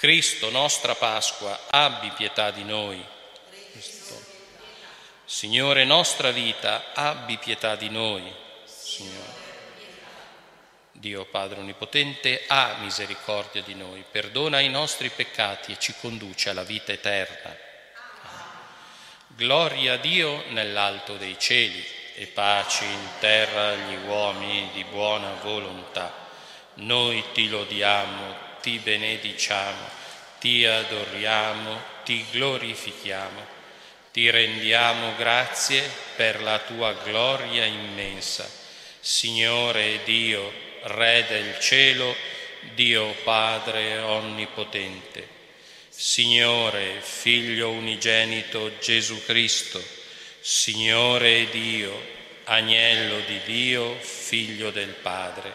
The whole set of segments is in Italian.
Cristo, nostra Pasqua, abbi pietà di noi. Cristo. Signore, nostra vita, abbi pietà di noi. Signore. Dio Padre Onnipotente, ha misericordia di noi, perdona i nostri peccati e ci conduce alla vita eterna. Gloria a Dio nell'alto dei cieli e pace in terra agli uomini di buona volontà. Noi ti lodiamo, ti benediciamo, ti adoriamo, ti glorifichiamo, ti rendiamo grazie per la tua gloria immensa. Signore Dio, Re del cielo, Dio Padre Onnipotente, Signore, Figlio unigenito Gesù Cristo, Signore Dio, Agnello di Dio, Figlio del Padre,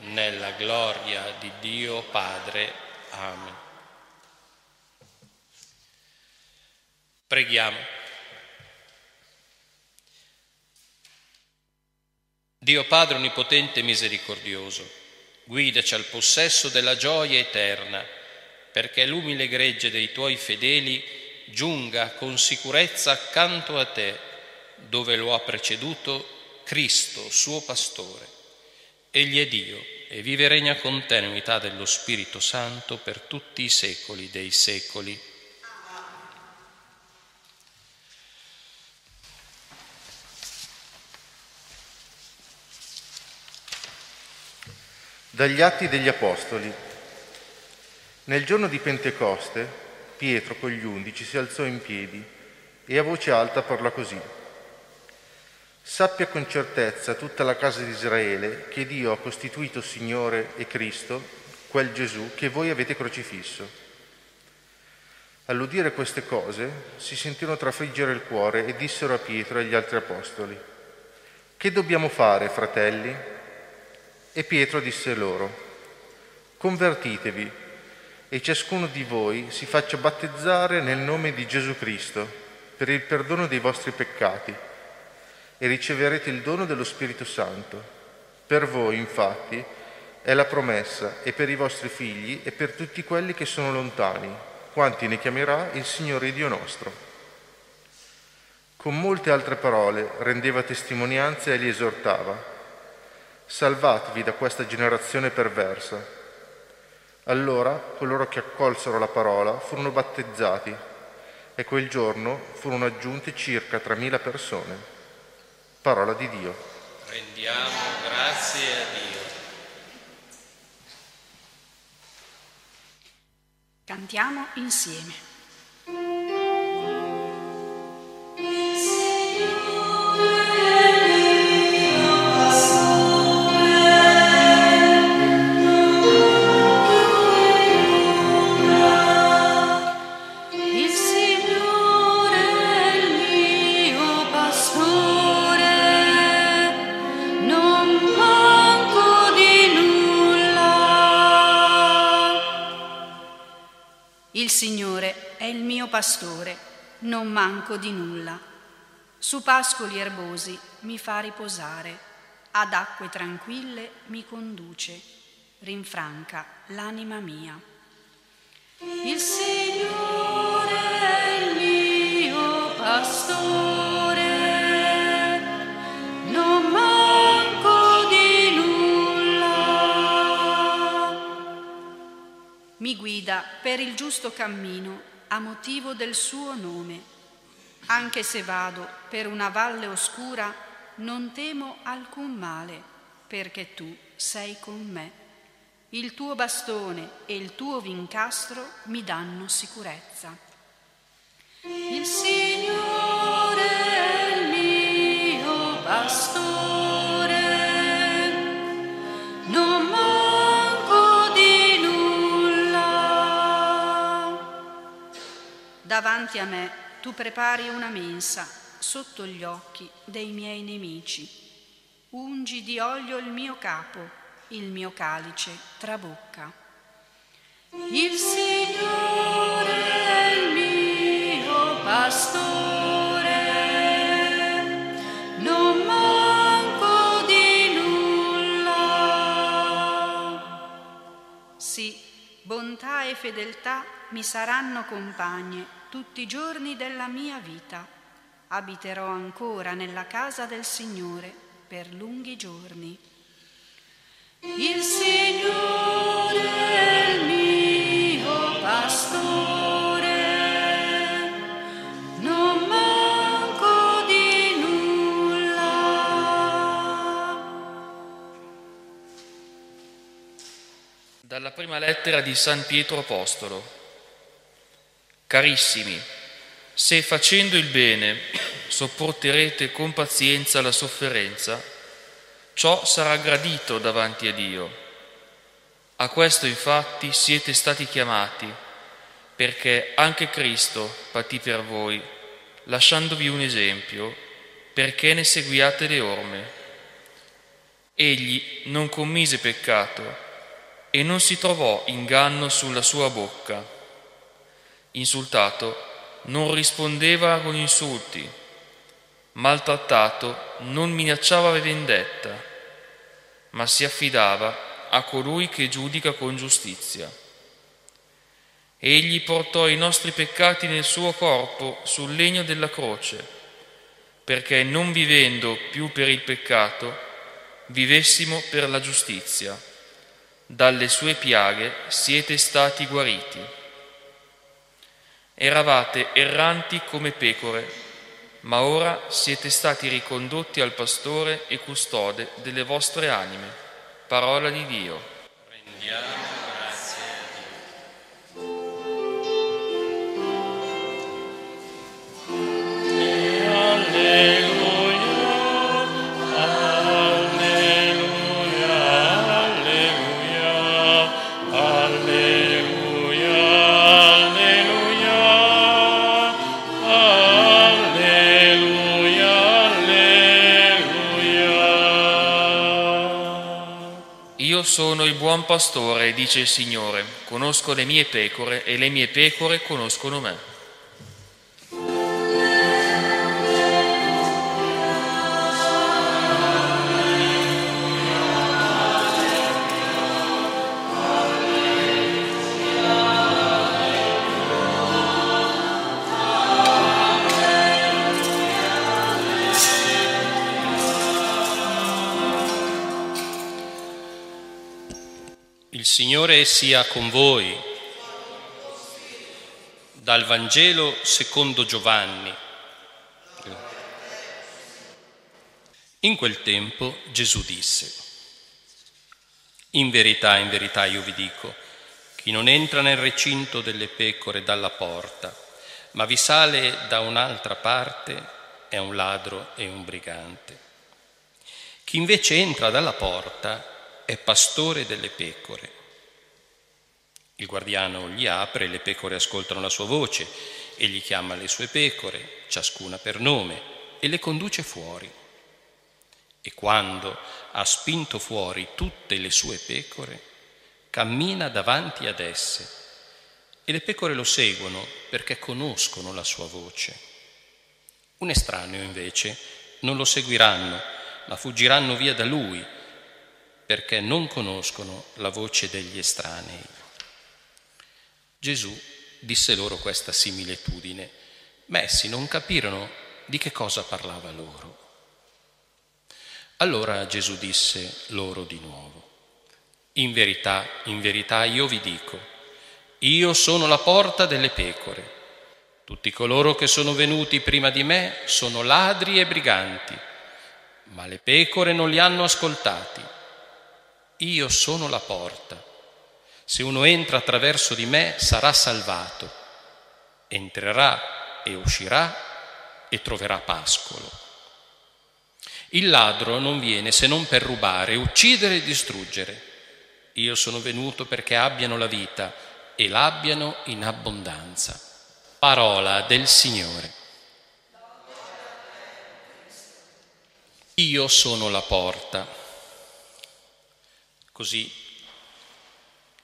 nella gloria di Dio Padre. Amen. Preghiamo. Dio Padre Onnipotente e Misericordioso, guidaci al possesso della gioia eterna, perché l'umile gregge dei tuoi fedeli giunga con sicurezza accanto a te, dove lo ha preceduto Cristo, suo pastore. Egli è Dio e vive e regna con te in unità dello Spirito Santo per tutti i secoli dei secoli. Dagli Atti degli Apostoli. Nel giorno di Pentecoste, Pietro con gli undici si alzò in piedi e a voce alta parlò così. Sappia con certezza tutta la casa di Israele che Dio ha costituito Signore e Cristo, quel Gesù che voi avete crocifisso. All'udire queste cose si sentirono trafriggere il cuore e dissero a Pietro e agli altri apostoli, Che dobbiamo fare, fratelli? E Pietro disse loro, convertitevi e ciascuno di voi si faccia battezzare nel nome di Gesù Cristo per il perdono dei vostri peccati e riceverete il dono dello Spirito Santo. Per voi, infatti, è la promessa e per i vostri figli e per tutti quelli che sono lontani, quanti ne chiamerà il Signore Dio nostro. Con molte altre parole rendeva testimonianza e li esortava salvatevi da questa generazione perversa. Allora coloro che accolsero la parola furono battezzati e quel giorno furono aggiunte circa 3.000 persone. Parola di Dio. Rendiamo grazie a Dio. Cantiamo insieme. Pastore, non manco di nulla. Su pascoli erbosi mi fa riposare, ad acque tranquille mi conduce, rinfranca l'anima mia. Il Signore è il mio pastore, per il giusto cammino a motivo del suo nome. Anche se vado per una valle oscura, non temo alcun male, perché tu sei con me. Il tuo bastone e il tuo vincastro mi danno sicurezza. Il Signore davanti a me tu prepari una mensa sotto gli occhi dei miei nemici. Ungi di olio il mio capo, il mio calice trabocca. Il Signore è il mio pastore, non manco di nulla. Sì, bontà e fedeltà mi saranno compagne tutti i giorni della mia vita. Abiterò ancora nella casa del Signore per lunghi giorni. Il Signore è il mio pastore, non manco di nulla. Dalla prima lettera di San Pietro Apostolo. Carissimi, se facendo il bene sopporterete con pazienza la sofferenza, ciò sarà gradito davanti a Dio. A questo infatti siete stati chiamati, perché anche Cristo patì per voi, lasciandovi un esempio, perché ne seguiate le orme. Egli non commise peccato e non si trovò inganno sulla sua bocca. Insultato non rispondeva con insulti, maltrattato non minacciava vendetta, ma si affidava a colui che giudica con giustizia. Egli portò i nostri peccati nel suo corpo sul legno della croce, perché non vivendo più per il peccato, vivessimo per la giustizia. Dalle sue piaghe siete stati guariti. Eravate erranti come pecore, ma ora siete stati ricondotti al pastore e custode delle vostre anime. Parola di Dio. Rendiamo pastore, dice il Signore, conosco le mie pecore e le mie pecore conoscono me. Signore sia con voi. Dal Vangelo secondo Giovanni. In quel tempo Gesù disse, In verità, in verità io vi dico, chi non entra nel recinto delle pecore dalla porta, ma vi sale da un'altra parte, è un ladro e un brigante. Chi invece entra dalla porta è pastore delle pecore. Il guardiano gli apre, le pecore ascoltano la sua voce, egli chiama le sue pecore, ciascuna per nome, e le conduce fuori. E quando ha spinto fuori tutte le sue pecore, cammina davanti ad esse, e le pecore lo seguono perché conoscono la sua voce. Un estraneo invece non lo seguiranno, ma fuggiranno via da lui perché non conoscono la voce degli estranei. Gesù disse loro questa similitudine, ma essi non capirono di che cosa parlava loro. Allora Gesù disse loro di nuovo, in verità, in verità io vi dico, io sono la porta delle pecore. Tutti coloro che sono venuti prima di me sono ladri e briganti, ma le pecore non li hanno ascoltati. Io sono la porta. Se uno entra attraverso di me sarà salvato. Entrerà e uscirà e troverà pascolo. Il ladro non viene se non per rubare, uccidere e distruggere. Io sono venuto perché abbiano la vita e l'abbiano in abbondanza. Parola del Signore. Io sono la porta. Così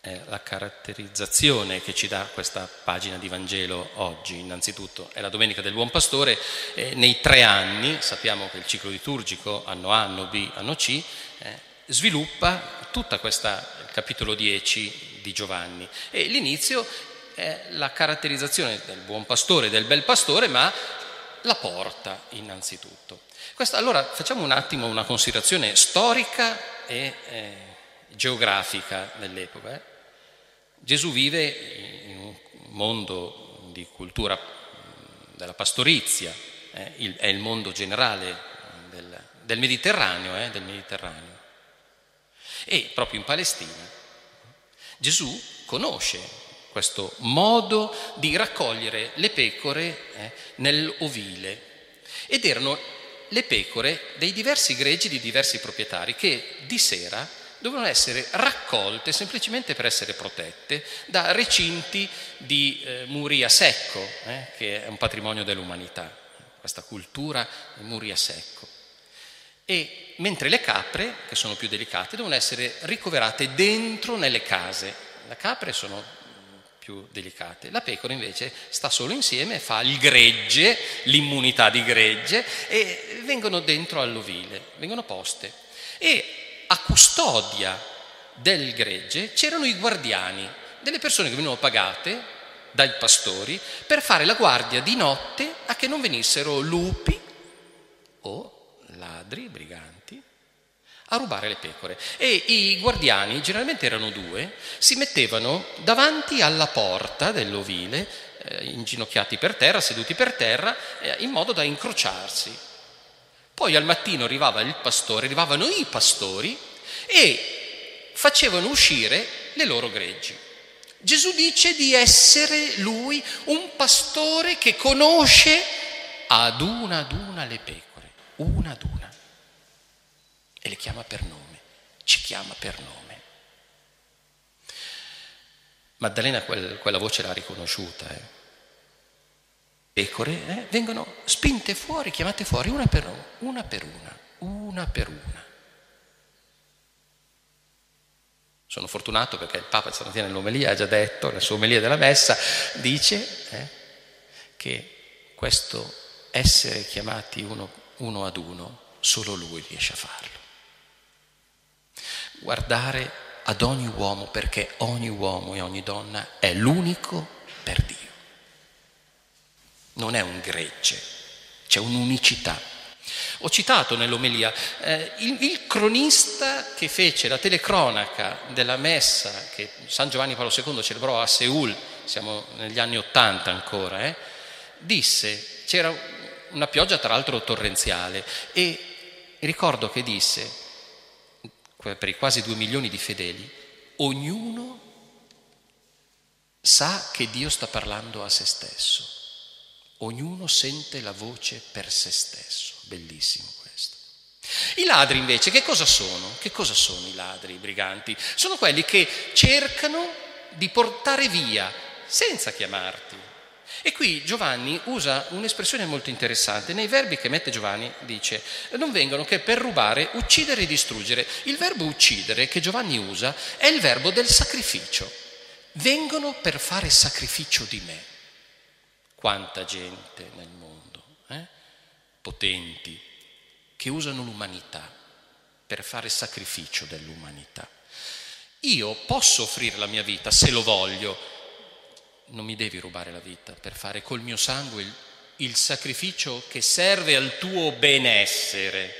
è la caratterizzazione che ci dà questa pagina di Vangelo oggi. Innanzitutto è la Domenica del Buon Pastore. Eh, nei tre anni, sappiamo che il ciclo liturgico, anno A, anno B, anno C, eh, sviluppa tutta questa, capitolo 10 di Giovanni. E l'inizio è la caratterizzazione del buon pastore, del bel pastore, ma la porta innanzitutto. Questa, allora facciamo un attimo una considerazione storica e eh, geografica dell'epoca. Eh. Gesù vive in un mondo di cultura della pastorizia, eh, il, è il mondo generale del, del Mediterraneo, eh, del Mediterraneo. E proprio in Palestina Gesù conosce questo modo di raccogliere le pecore eh, nell'ovile ed erano le pecore dei diversi greggi di diversi proprietari che di sera dovevano essere raccolte semplicemente per essere protette da recinti di eh, muri a secco, eh, che è un patrimonio dell'umanità, questa cultura di muri a secco. E mentre le capre, che sono più delicate, devono essere ricoverate dentro nelle case. Le capre sono più delicate. La pecora invece sta solo insieme, fa il gregge, l'immunità di gregge e vengono dentro all'ovile, vengono poste. E a custodia del gregge c'erano i guardiani, delle persone che venivano pagate dai pastori per fare la guardia di notte a che non venissero lupi o ladri, briganti, a rubare le pecore. E i guardiani, generalmente erano due, si mettevano davanti alla porta dell'ovile, eh, inginocchiati per terra, seduti per terra, eh, in modo da incrociarsi. Poi al mattino arrivava il pastore, arrivavano i pastori e facevano uscire le loro greggi. Gesù dice di essere lui un pastore che conosce ad una ad una le pecore, una ad una, e le chiama per nome, ci chiama per nome. Maddalena quel, quella voce l'ha riconosciuta. Eh pecore eh, vengono spinte fuori, chiamate fuori una per una, per una, una per una. Sono fortunato perché il Papa stamattina nell'omelia ha già detto, nella sua omelia della messa, dice eh, che questo essere chiamati uno, uno ad uno, solo lui riesce a farlo. Guardare ad ogni uomo perché ogni uomo e ogni donna è l'unico per Dio non è un gregge, c'è un'unicità. Ho citato nell'omelia eh, il, il, cronista che fece la telecronaca della messa che San Giovanni Paolo II celebrò a Seul, siamo negli anni Ottanta ancora, eh, disse, c'era una pioggia tra l'altro torrenziale e ricordo che disse, per i quasi due milioni di fedeli, ognuno sa che Dio sta parlando a se stesso ognuno sente la voce per se stesso. Bellissimo questo. I ladri invece che cosa sono? Che cosa sono i ladri, i briganti? Sono quelli che cercano di portare via senza chiamarti. E qui Giovanni usa un'espressione molto interessante. Nei verbi che mette Giovanni dice non vengono che per rubare, uccidere e distruggere. Il verbo uccidere che Giovanni usa è il verbo del sacrificio. Vengono per fare sacrificio di me. Quanta gente nel mondo, eh? potenti, che usano l'umanità per fare sacrificio dell'umanità. Io posso offrire la mia vita se lo voglio, non mi devi rubare la vita per fare col mio sangue il, il sacrificio che serve al tuo benessere.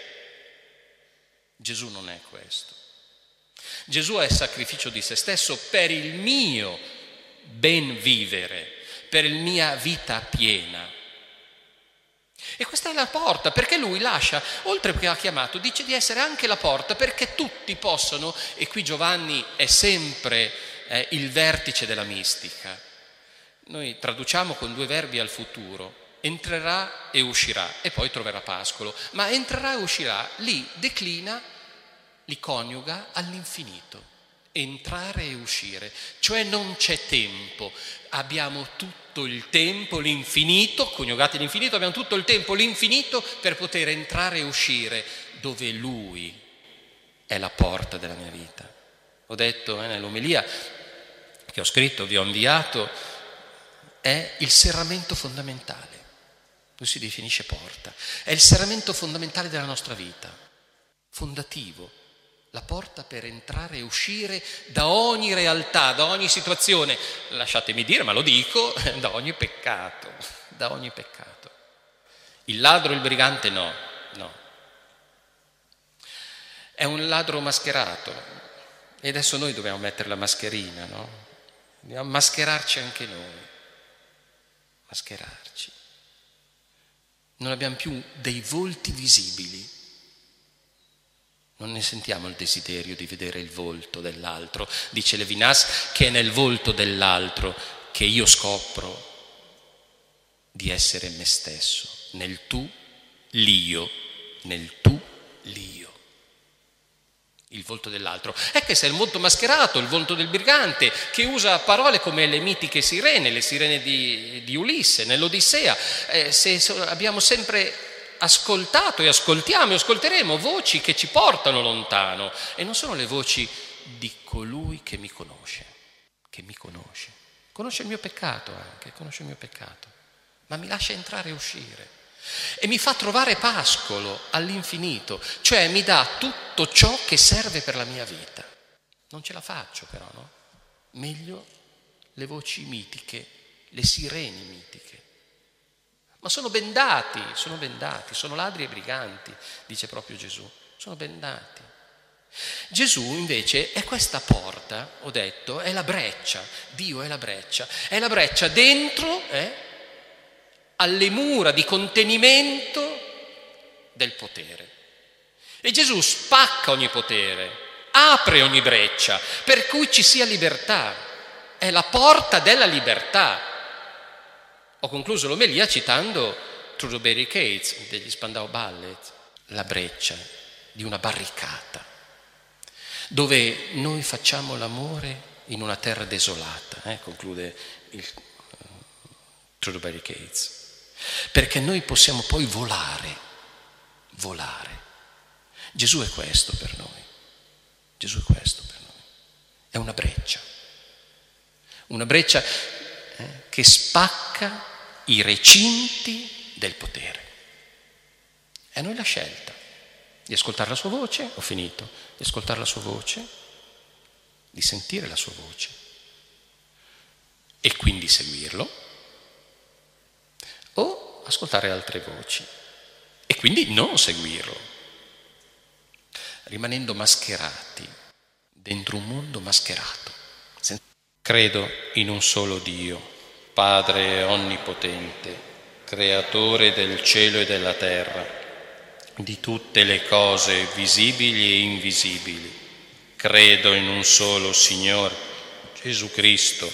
Gesù non è questo. Gesù è sacrificio di se stesso per il mio ben vivere per la mia vita piena. E questa è la porta, perché lui lascia, oltre che ha chiamato, dice di essere anche la porta perché tutti possano, e qui Giovanni è sempre eh, il vertice della mistica. Noi traduciamo con due verbi al futuro, entrerà e uscirà, e poi troverà pascolo, ma entrerà e uscirà, lì declina, li coniuga all'infinito entrare e uscire, cioè non c'è tempo, abbiamo tutto tutto il tempo, l'infinito, coniugati all'infinito, abbiamo tutto il tempo, l'infinito per poter entrare e uscire dove Lui è la porta della mia vita. Ho detto eh, nell'omelia che ho scritto, vi ho inviato, è il serramento fondamentale. Lui si definisce porta. È il serramento fondamentale della nostra vita, fondativo, la porta per entrare e uscire da ogni realtà, da ogni situazione, lasciatemi dire, ma lo dico, da ogni peccato, da ogni peccato. Il ladro, il brigante no, no. È un ladro mascherato e adesso noi dobbiamo mettere la mascherina, no? Dobbiamo mascherarci anche noi, mascherarci. Non abbiamo più dei volti visibili, non ne sentiamo il desiderio di vedere il volto dell'altro. Dice Levinas che è nel volto dell'altro che io scopro di essere me stesso, nel tu, l'io, nel tu, l'io il volto dell'altro. È che se è il volto mascherato, il volto del brigante, che usa parole come le mitiche sirene, le sirene di, di Ulisse, nell'Odissea, eh, se abbiamo sempre ascoltato e ascoltiamo e ascolteremo voci che ci portano lontano e non sono le voci di colui che mi conosce, che mi conosce. Conosce il mio peccato anche, conosce il mio peccato, ma mi lascia entrare e uscire e mi fa trovare pascolo all'infinito, cioè mi dà tutto ciò che serve per la mia vita. Non ce la faccio però, no? Meglio le voci mitiche, le sirene mitiche. Ma sono bendati, sono bendati, sono ladri e briganti, dice proprio Gesù, sono bendati. Gesù invece è questa porta, ho detto, è la breccia, Dio è la breccia, è la breccia dentro, eh, alle mura di contenimento del potere. E Gesù spacca ogni potere, apre ogni breccia, per cui ci sia libertà. È la porta della libertà. Ho concluso l'omelia citando Through the Barricades degli Spandau Ballet, la breccia di una barricata, dove noi facciamo l'amore in una terra desolata, eh, conclude il uh, Through the Barricades perché noi possiamo poi volare, volare. Gesù è questo per noi, Gesù è questo per noi, è una breccia, una breccia eh, che spacca i recinti del potere. E a noi la scelta di ascoltare la sua voce, ho finito, di ascoltare la sua voce, di sentire la sua voce e quindi seguirlo o ascoltare altre voci e quindi non seguirlo, rimanendo mascherati dentro un mondo mascherato. Credo in un solo Dio, Padre onnipotente, creatore del cielo e della terra, di tutte le cose visibili e invisibili. Credo in un solo Signore, Gesù Cristo,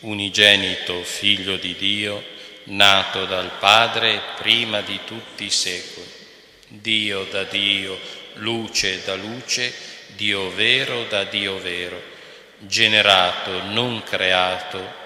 unigenito Figlio di Dio, nato dal Padre prima di tutti i secoli, Dio da Dio, luce da luce, Dio vero da Dio vero, generato, non creato,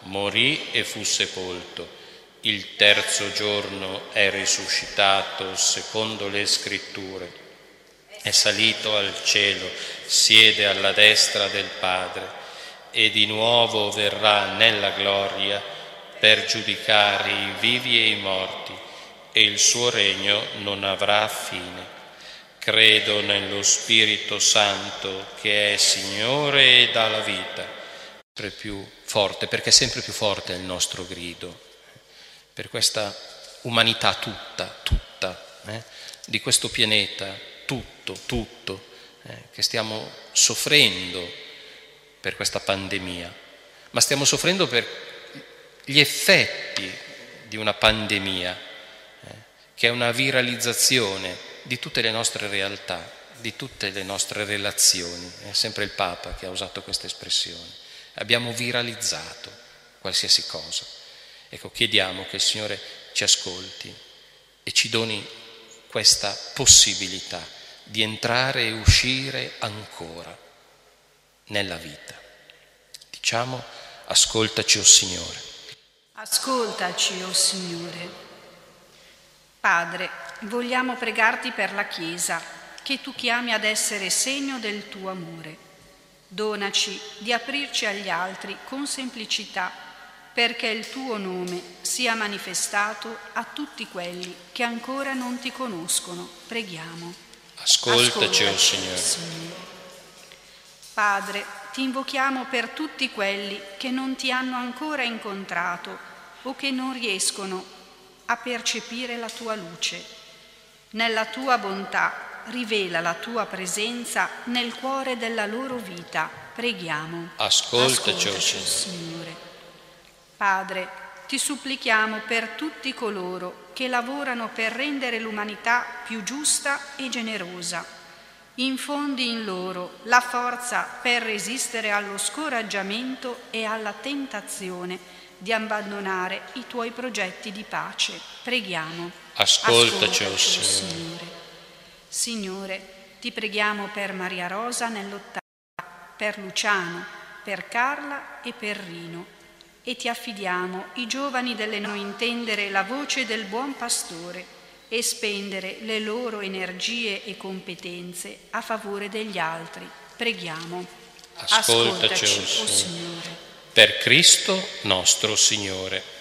morì e fu sepolto. Il terzo giorno è risuscitato secondo le scritture. È salito al cielo, siede alla destra del Padre e di nuovo verrà nella gloria per giudicare i vivi e i morti e il suo regno non avrà fine. Credo nello Spirito Santo che è Signore e dà la vita, sempre più forte, perché sempre più forte è il nostro grido, per questa umanità tutta, tutta, eh, di questo pianeta, tutto, tutto, eh, che stiamo soffrendo per questa pandemia, ma stiamo soffrendo per gli effetti di una pandemia che è una viralizzazione di tutte le nostre realtà, di tutte le nostre relazioni. È sempre il Papa che ha usato questa espressione. Abbiamo viralizzato qualsiasi cosa. Ecco, chiediamo che il Signore ci ascolti e ci doni questa possibilità di entrare e uscire ancora nella vita. Diciamo, ascoltaci, o oh Signore. Ascoltaci, o oh Signore. Padre, vogliamo pregarti per la Chiesa, che tu chiami ad essere segno del tuo amore. Donaci di aprirci agli altri con semplicità, perché il tuo nome sia manifestato a tutti quelli che ancora non ti conoscono. Preghiamo. Ascoltaci, oh Signore. Signore. Padre, ti invochiamo per tutti quelli che non ti hanno ancora incontrato o che non riescono a percepire la tua luce. Nella tua bontà rivela la tua presenza nel cuore della loro vita. Preghiamo. Ascoltaci, Ascoltaci Signore. Padre, ti supplichiamo per tutti coloro che lavorano per rendere l'umanità più giusta e generosa. Infondi in loro la forza per resistere allo scoraggiamento e alla tentazione di abbandonare i tuoi progetti di pace. Preghiamo. Ascoltaci, oh Signore. Signore. Signore, ti preghiamo per Maria Rosa nell'ottava, per Luciano, per Carla e per Rino e ti affidiamo i giovani delle no intendere la voce del buon pastore e spendere le loro energie e competenze a favore degli altri. Preghiamo. Ascoltaci, Ascoltaci oh Signore. Per Cristo nostro Signore.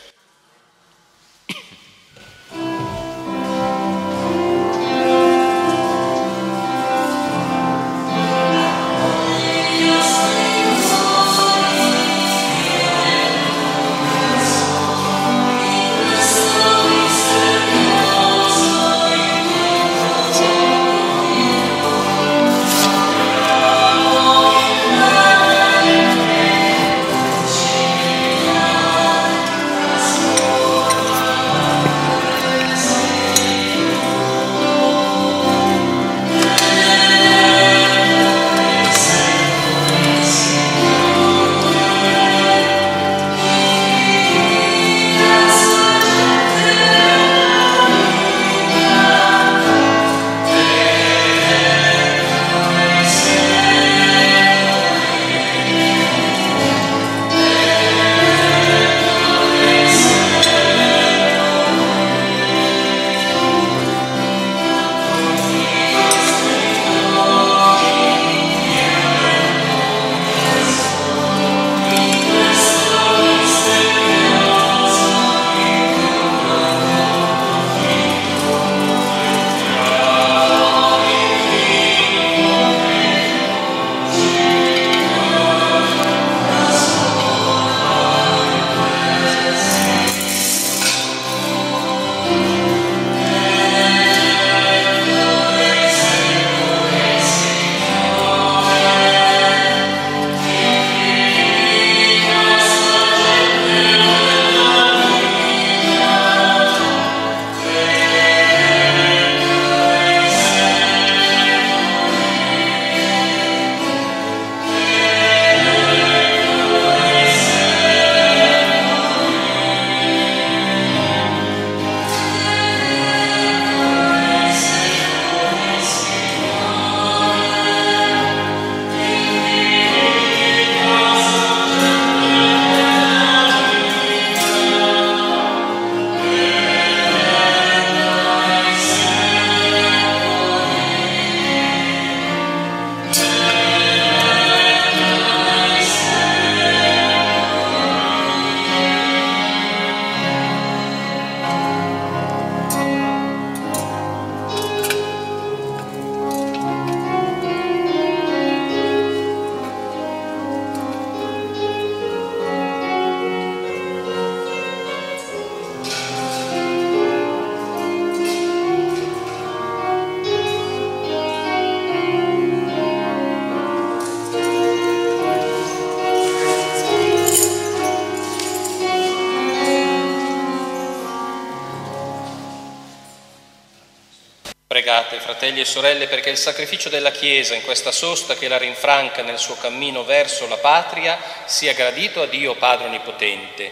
Pregate, fratelli e sorelle, perché il sacrificio della Chiesa in questa sosta che la rinfranca nel suo cammino verso la patria sia gradito a Dio Padre Onnipotente.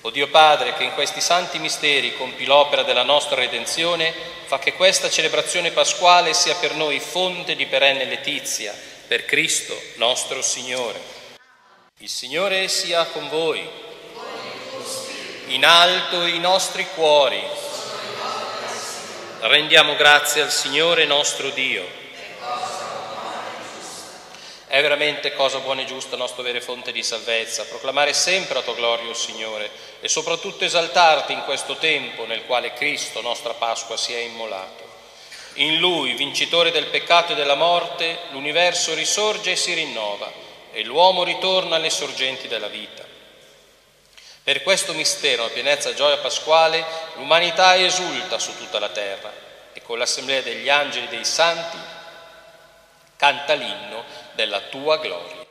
O Dio Padre, che in questi santi misteri compi l'opera della nostra redenzione, fa che questa celebrazione pasquale sia per noi fonte di perenne letizia, per Cristo nostro Signore. Il Signore sia con voi. In alto i nostri cuori Rendiamo grazie al Signore nostro Dio. È veramente cosa buona e giusta nostro avere fonte di salvezza, proclamare sempre la tua gloria, o Signore, e soprattutto esaltarti in questo tempo nel quale Cristo, nostra Pasqua, si è immolato. In Lui, vincitore del peccato e della morte, l'universo risorge e si rinnova e l'uomo ritorna alle sorgenti della vita. Per questo mistero, a pienezza gioia pasquale, l'umanità esulta su tutta la terra e con l'assemblea degli angeli e dei santi canta l'inno della tua gloria.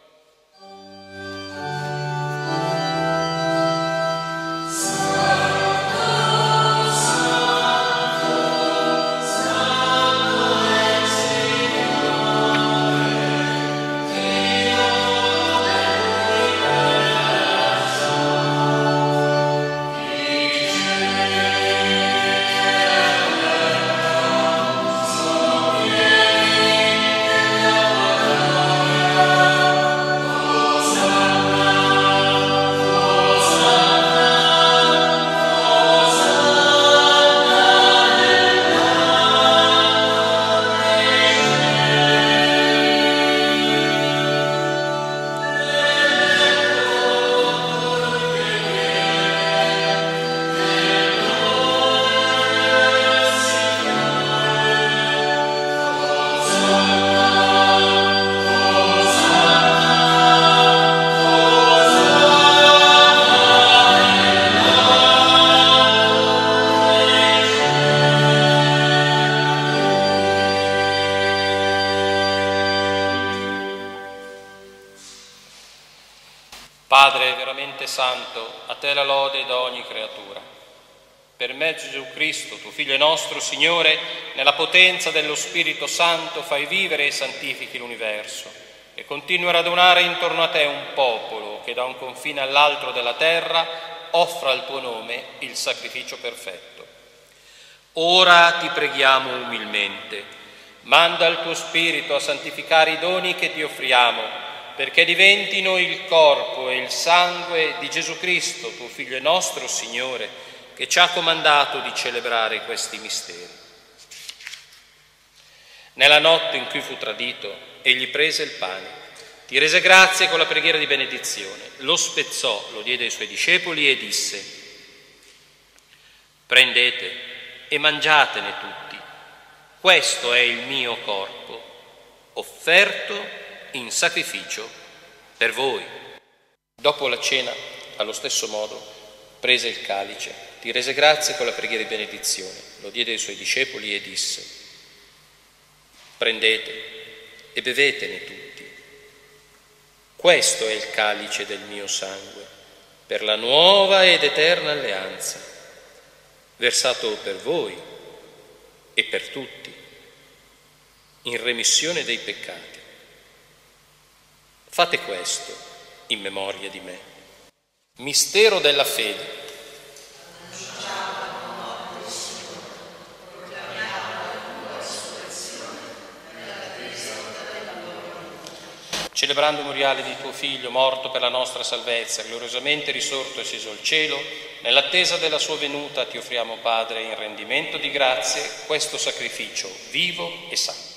Figlio nostro, Signore, nella potenza dello Spirito Santo fai vivere e santifichi l'universo e continui a radunare intorno a te un popolo che da un confine all'altro della terra offra al tuo nome il sacrificio perfetto. Ora ti preghiamo umilmente, manda il tuo Spirito a santificare i doni che ti offriamo perché diventino il corpo e il sangue di Gesù Cristo, tuo Figlio e nostro Signore, che ci ha comandato di celebrare questi misteri. Nella notte in cui fu tradito, egli prese il pane, ti rese grazie con la preghiera di benedizione, lo spezzò, lo diede ai suoi discepoli e disse, prendete e mangiatene tutti, questo è il mio corpo, offerto in sacrificio per voi. Dopo la cena, allo stesso modo, prese il calice, ti rese grazie con la preghiera di benedizione, lo diede ai suoi discepoli e disse, prendete e bevetene tutti. Questo è il calice del mio sangue, per la nuova ed eterna alleanza, versato per voi e per tutti, in remissione dei peccati. Fate questo in memoria di me. Mistero della fede. Celebrando il memoriale di tuo Figlio, morto per la nostra salvezza, gloriosamente risorto e sceso al cielo, nell'attesa della sua venuta ti offriamo, Padre, in rendimento di grazie, questo sacrificio vivo e santo.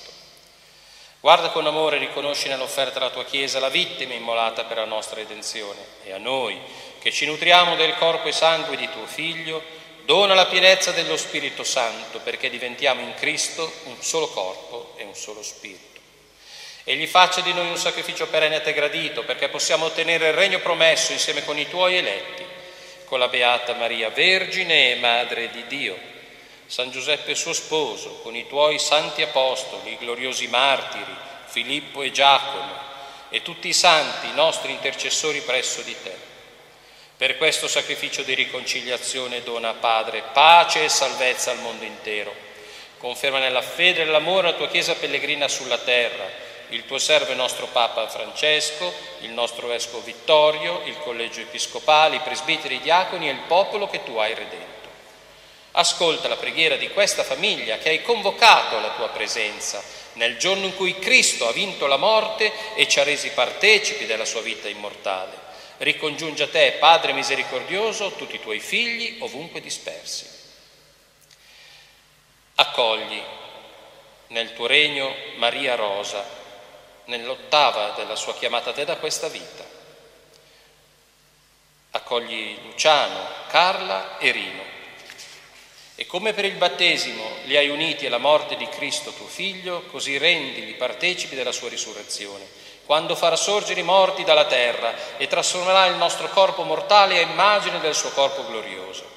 Guarda con amore e riconosci nell'offerta della tua Chiesa la vittima immolata per la nostra redenzione e a noi, che ci nutriamo del corpo e sangue di tuo Figlio, dona la pienezza dello Spirito Santo perché diventiamo in Cristo un solo corpo e un solo Spirito. Egli faccia di noi un sacrificio perenne a te gradito perché possiamo ottenere il regno promesso insieme con i tuoi eletti, con la Beata Maria Vergine e Madre di Dio San Giuseppe suo sposo, con i tuoi santi apostoli, i gloriosi martiri, Filippo e Giacomo, e tutti i santi, i nostri intercessori presso di te. Per questo sacrificio di riconciliazione dona, Padre, pace e salvezza al mondo intero Conferma nella fede e nell'amore la tua Chiesa pellegrina sulla terra, il tuo servo e nostro Papa Francesco, il nostro Vescovo Vittorio, il Collegio Episcopale, i presbiteri, i diaconi e il popolo che tu hai redento. Ascolta la preghiera di questa famiglia che hai convocato alla tua presenza nel giorno in cui Cristo ha vinto la morte e ci ha resi partecipi della sua vita immortale. Ricongiunge a te, Padre misericordioso, tutti i tuoi figli ovunque dispersi. Accogli nel tuo regno Maria Rosa, nell'ottava della sua chiamata a te da questa vita. Accogli Luciano, Carla e Rino e come per il battesimo li hai uniti alla morte di Cristo tuo Figlio, così rendili partecipi della sua risurrezione, quando farà sorgere i morti dalla terra e trasformerà il nostro corpo mortale a immagine del suo corpo glorioso.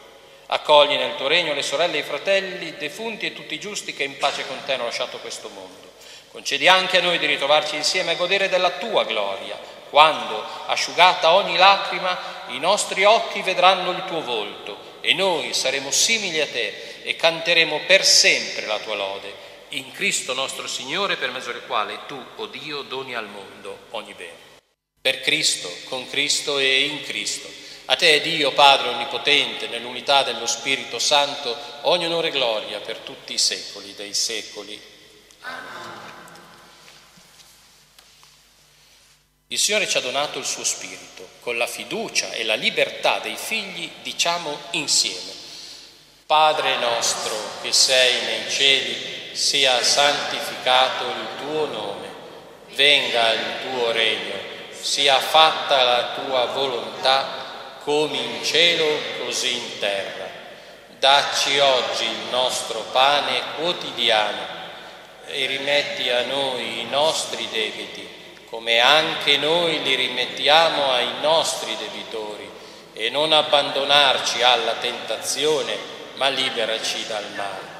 Accogli nel tuo regno le sorelle e i fratelli, defunti e tutti i giusti che in pace con te hanno lasciato questo mondo. Concedi anche a noi di ritrovarci insieme a godere della tua gloria, quando, asciugata ogni lacrima, i nostri occhi vedranno il tuo volto e noi saremo simili a te e canteremo per sempre la tua lode, in Cristo nostro Signore, per mezzo del quale tu, o oh Dio, doni al mondo ogni bene. Per Cristo, con Cristo e in Cristo. A te, Dio Padre Onnipotente, nell'unità dello Spirito Santo, ogni onore e gloria per tutti i secoli dei secoli. Amen. Il Signore ci ha donato il suo Spirito, con la fiducia e la libertà dei figli diciamo insieme, Padre nostro che sei nei cieli, sia santificato il tuo nome, venga il tuo regno, sia fatta la tua volontà come in cielo così in terra. Dacci oggi il nostro pane quotidiano e rimetti a noi i nostri debiti come anche noi li rimettiamo ai nostri debitori, e non abbandonarci alla tentazione, ma liberaci dal male.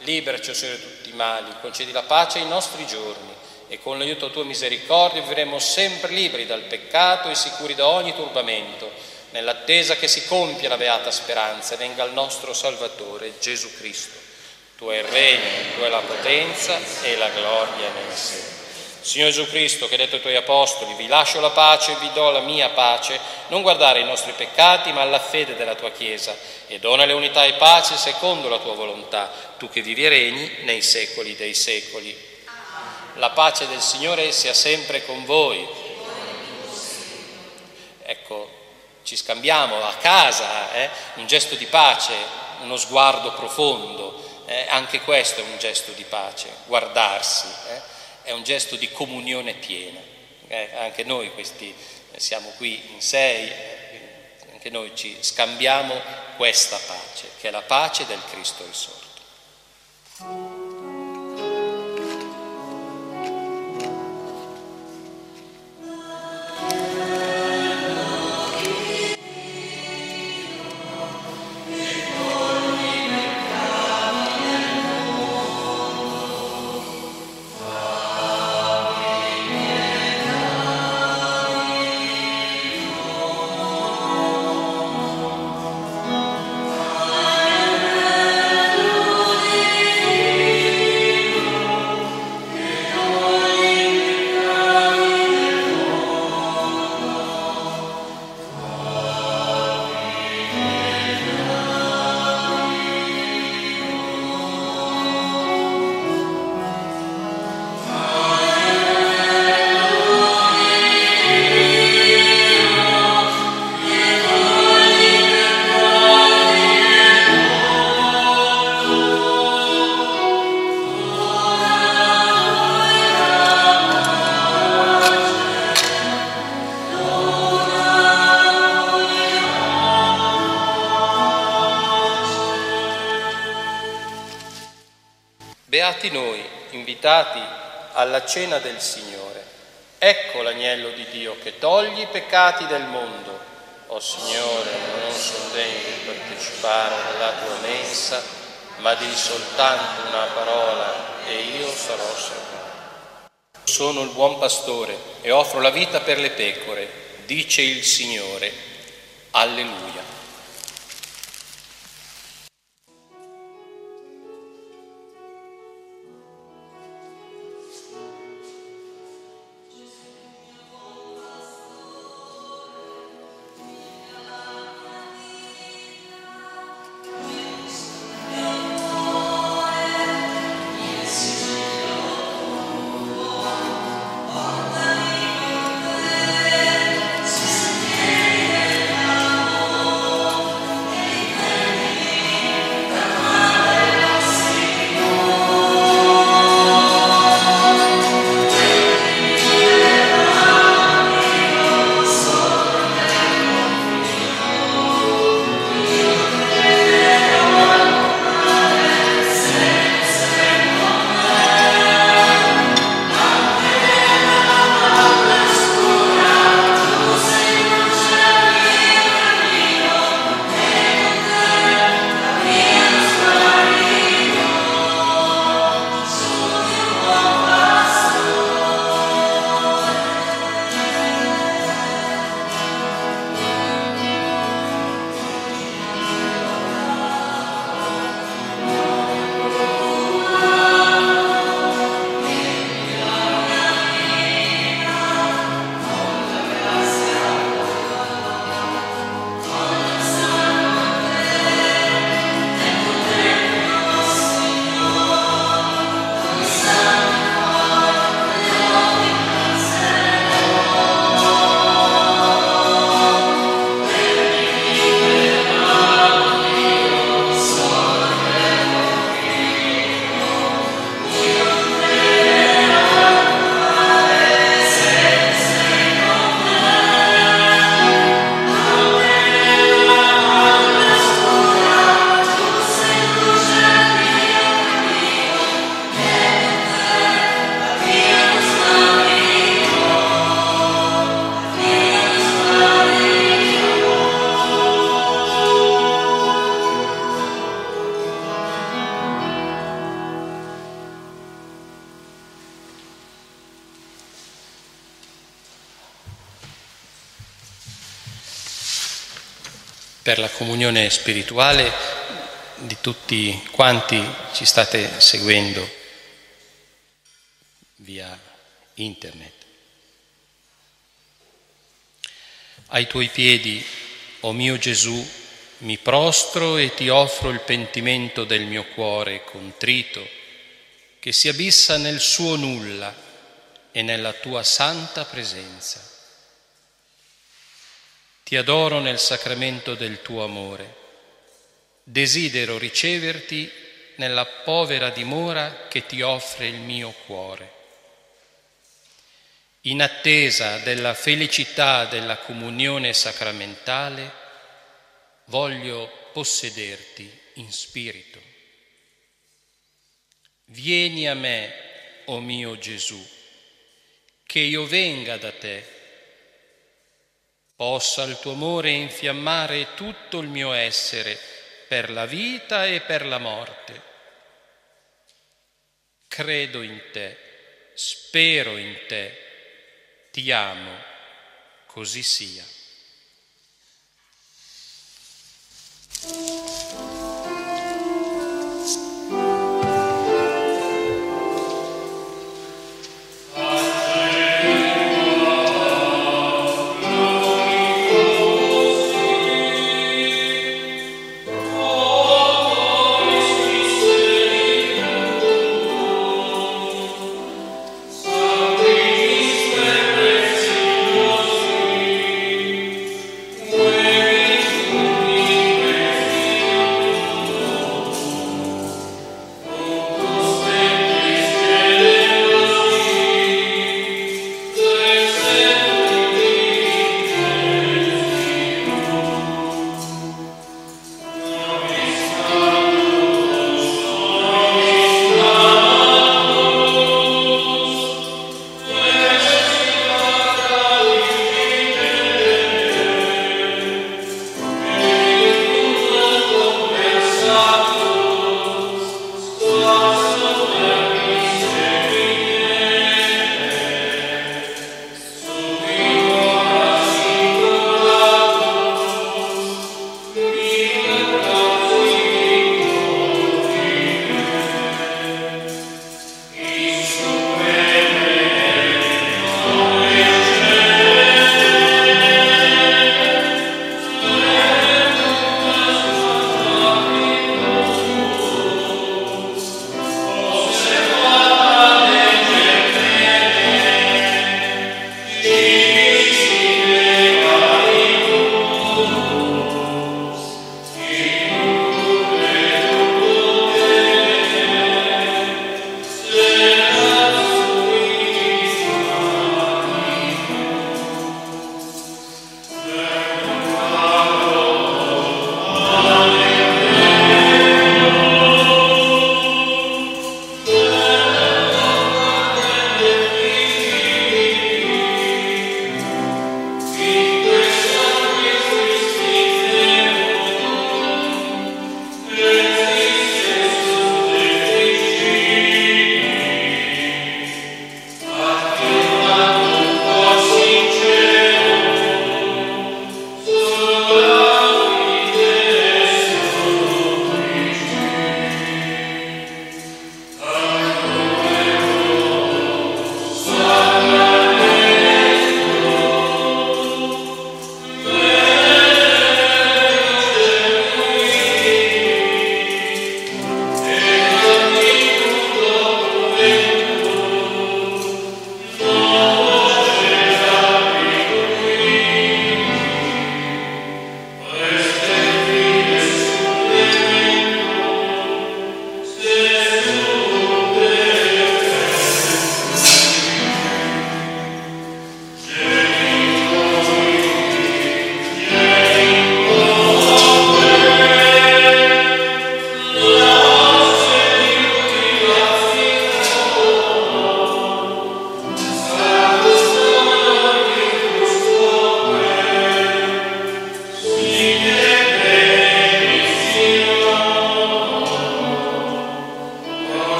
Liberaci, Signore, da tutti i mali, concedi la pace ai nostri giorni e con l'aiuto tua misericordia vivremo sempre liberi dal peccato e sicuri da ogni turbamento, nell'attesa che si compia la beata speranza e venga il nostro Salvatore Gesù Cristo. Tu è il regno, tu è la potenza e la gloria nel Signore. Signore Gesù Cristo, che hai detto ai tuoi apostoli, vi lascio la pace vi do la mia pace, non guardare i nostri peccati, ma alla fede della tua Chiesa, e donale unità e pace secondo la tua volontà, tu che vivi e regni nei secoli dei secoli. La pace del Signore sia sempre con voi. Ecco, ci scambiamo a casa eh, un gesto di pace, uno sguardo profondo, eh, anche questo è un gesto di pace, guardarsi. Eh è un gesto di comunione piena. Eh, anche noi questi, eh, siamo qui in sei, eh, anche noi ci scambiamo questa pace, che è la pace del Cristo risorto. Alla cena del Signore. Ecco l'agnello di Dio che toglie i peccati del mondo. O oh Signore, non sono degno di partecipare alla tua mensa, ma di soltanto una parola e io sarò salvato. Sono il buon pastore e offro la vita per le pecore, dice il Signore. Alleluia. Comunione spirituale di tutti quanti ci state seguendo via internet. Ai tuoi piedi, o oh mio Gesù, mi prostro e ti offro il pentimento del mio cuore contrito, che si abissa nel suo nulla e nella tua santa presenza. Ti adoro nel sacramento del tuo amore. Desidero riceverti nella povera dimora che ti offre il mio cuore in attesa della felicità della comunione sacramentale, voglio possederti in spirito. Vieni a me, o oh mio Gesù, che io venga da te. Possa il tuo amore infiammare tutto il mio essere per la vita e per la morte. Credo in te, spero in te ti amo, così sia.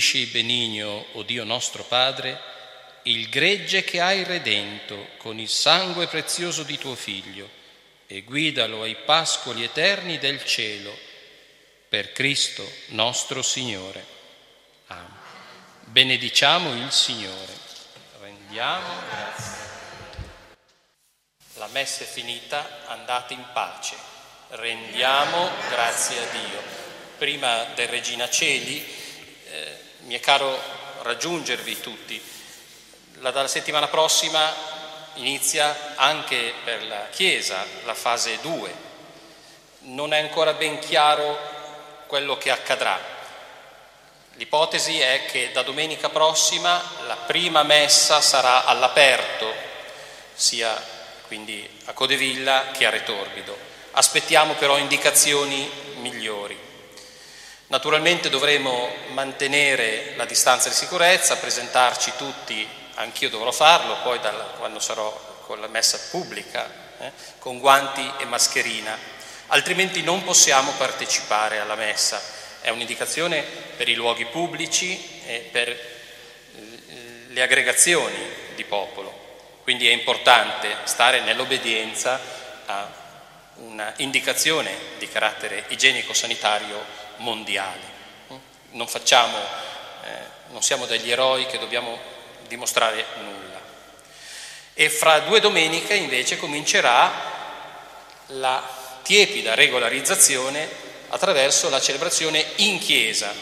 Custodisci benigno, o Dio nostro Padre, il gregge che hai redento con il sangue prezioso di tuo Figlio e guidalo ai pascoli eterni del cielo, per Cristo nostro Signore. Amen. Benediciamo il Signore. Rendiamo grazie. La messa è finita, andate in pace. Rendiamo grazie a Dio. Prima del Regina Celi, mi è caro raggiungervi tutti. La, dalla settimana prossima inizia anche per la Chiesa la fase 2. Non è ancora ben chiaro quello che accadrà. L'ipotesi è che da domenica prossima la prima messa sarà all'aperto, sia quindi a Codevilla che a Retorbido. Aspettiamo però indicazioni migliori. Naturalmente dovremo mantenere la distanza di sicurezza, presentarci tutti, anch'io dovrò farlo, poi dal, quando sarò con la messa pubblica, eh, con guanti e mascherina, altrimenti non possiamo partecipare alla messa. È un'indicazione per i luoghi pubblici e per eh, le aggregazioni di popolo, quindi è importante stare nell'obbedienza a una indicazione di carattere igienico-sanitario mondiale. Non facciamo, eh, non siamo degli eroi che dobbiamo dimostrare nulla. E fra due domeniche invece comincerà la tiepida regolarizzazione attraverso la celebrazione in chiesa.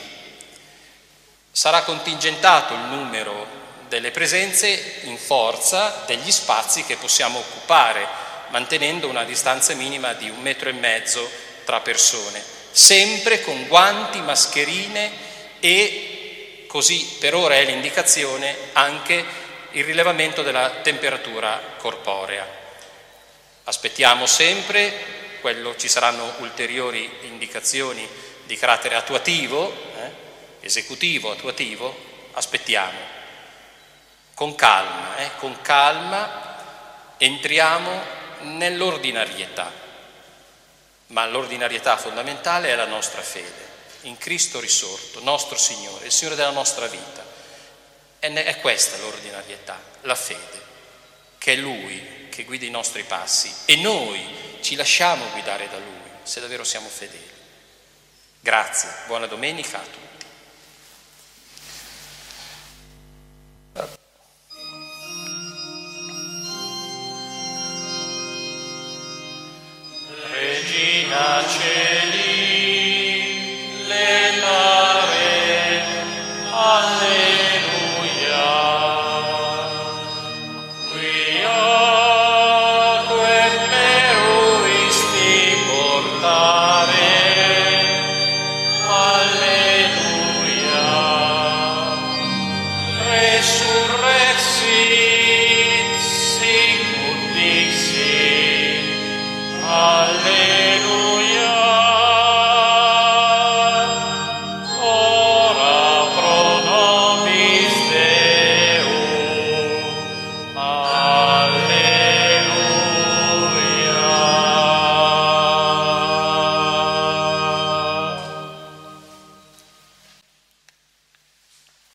Sarà contingentato il numero delle presenze in forza degli spazi che possiamo occupare, mantenendo una distanza minima di un metro e mezzo tra persone sempre con guanti, mascherine e così per ora è l'indicazione anche il rilevamento della temperatura corporea. Aspettiamo sempre, quello, ci saranno ulteriori indicazioni di carattere attuativo, eh, esecutivo, attuativo, aspettiamo. Con calma, eh, con calma entriamo nell'ordinarietà ma l'ordinarietà fondamentale è la nostra fede, in Cristo risorto, nostro Signore, il Signore della nostra vita. È questa l'ordinarietà, la fede, che è Lui che guida i nostri passi e noi ci lasciamo guidare da Lui, se davvero siamo fedeli. Grazie, buona domenica a tutti. Yeah.